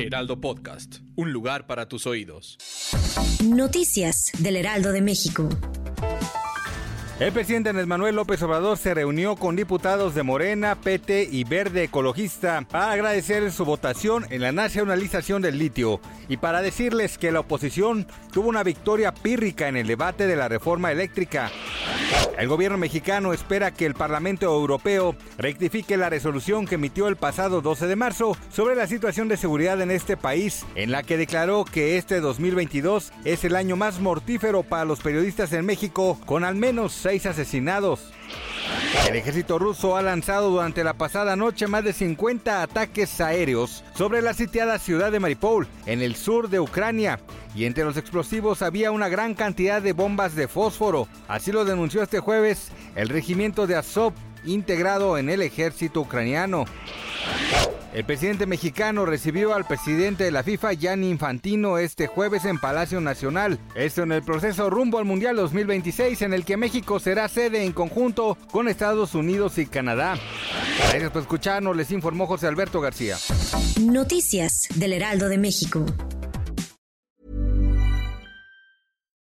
Heraldo Podcast, un lugar para tus oídos. Noticias del Heraldo de México. El presidente Andrés Manuel López Obrador se reunió con diputados de Morena, PT y Verde Ecologista para agradecer su votación en la nacionalización del litio y para decirles que la oposición tuvo una victoria pírrica en el debate de la reforma eléctrica. El gobierno mexicano espera que el Parlamento Europeo rectifique la resolución que emitió el pasado 12 de marzo sobre la situación de seguridad en este país, en la que declaró que este 2022 es el año más mortífero para los periodistas en México, con al menos seis asesinados. El ejército ruso ha lanzado durante la pasada noche más de 50 ataques aéreos sobre la sitiada ciudad de Mariupol, en el sur de Ucrania, y entre los explosivos había una gran cantidad de bombas de fósforo. Así lo denunció este jueves el regimiento de Azov integrado en el ejército ucraniano. El presidente mexicano recibió al presidente de la FIFA, Gianni Infantino, este jueves en Palacio Nacional. Esto en el proceso rumbo al Mundial 2026, en el que México será sede en conjunto con Estados Unidos y Canadá. Gracias por escucharnos, les informó José Alberto García. Noticias del Heraldo de México.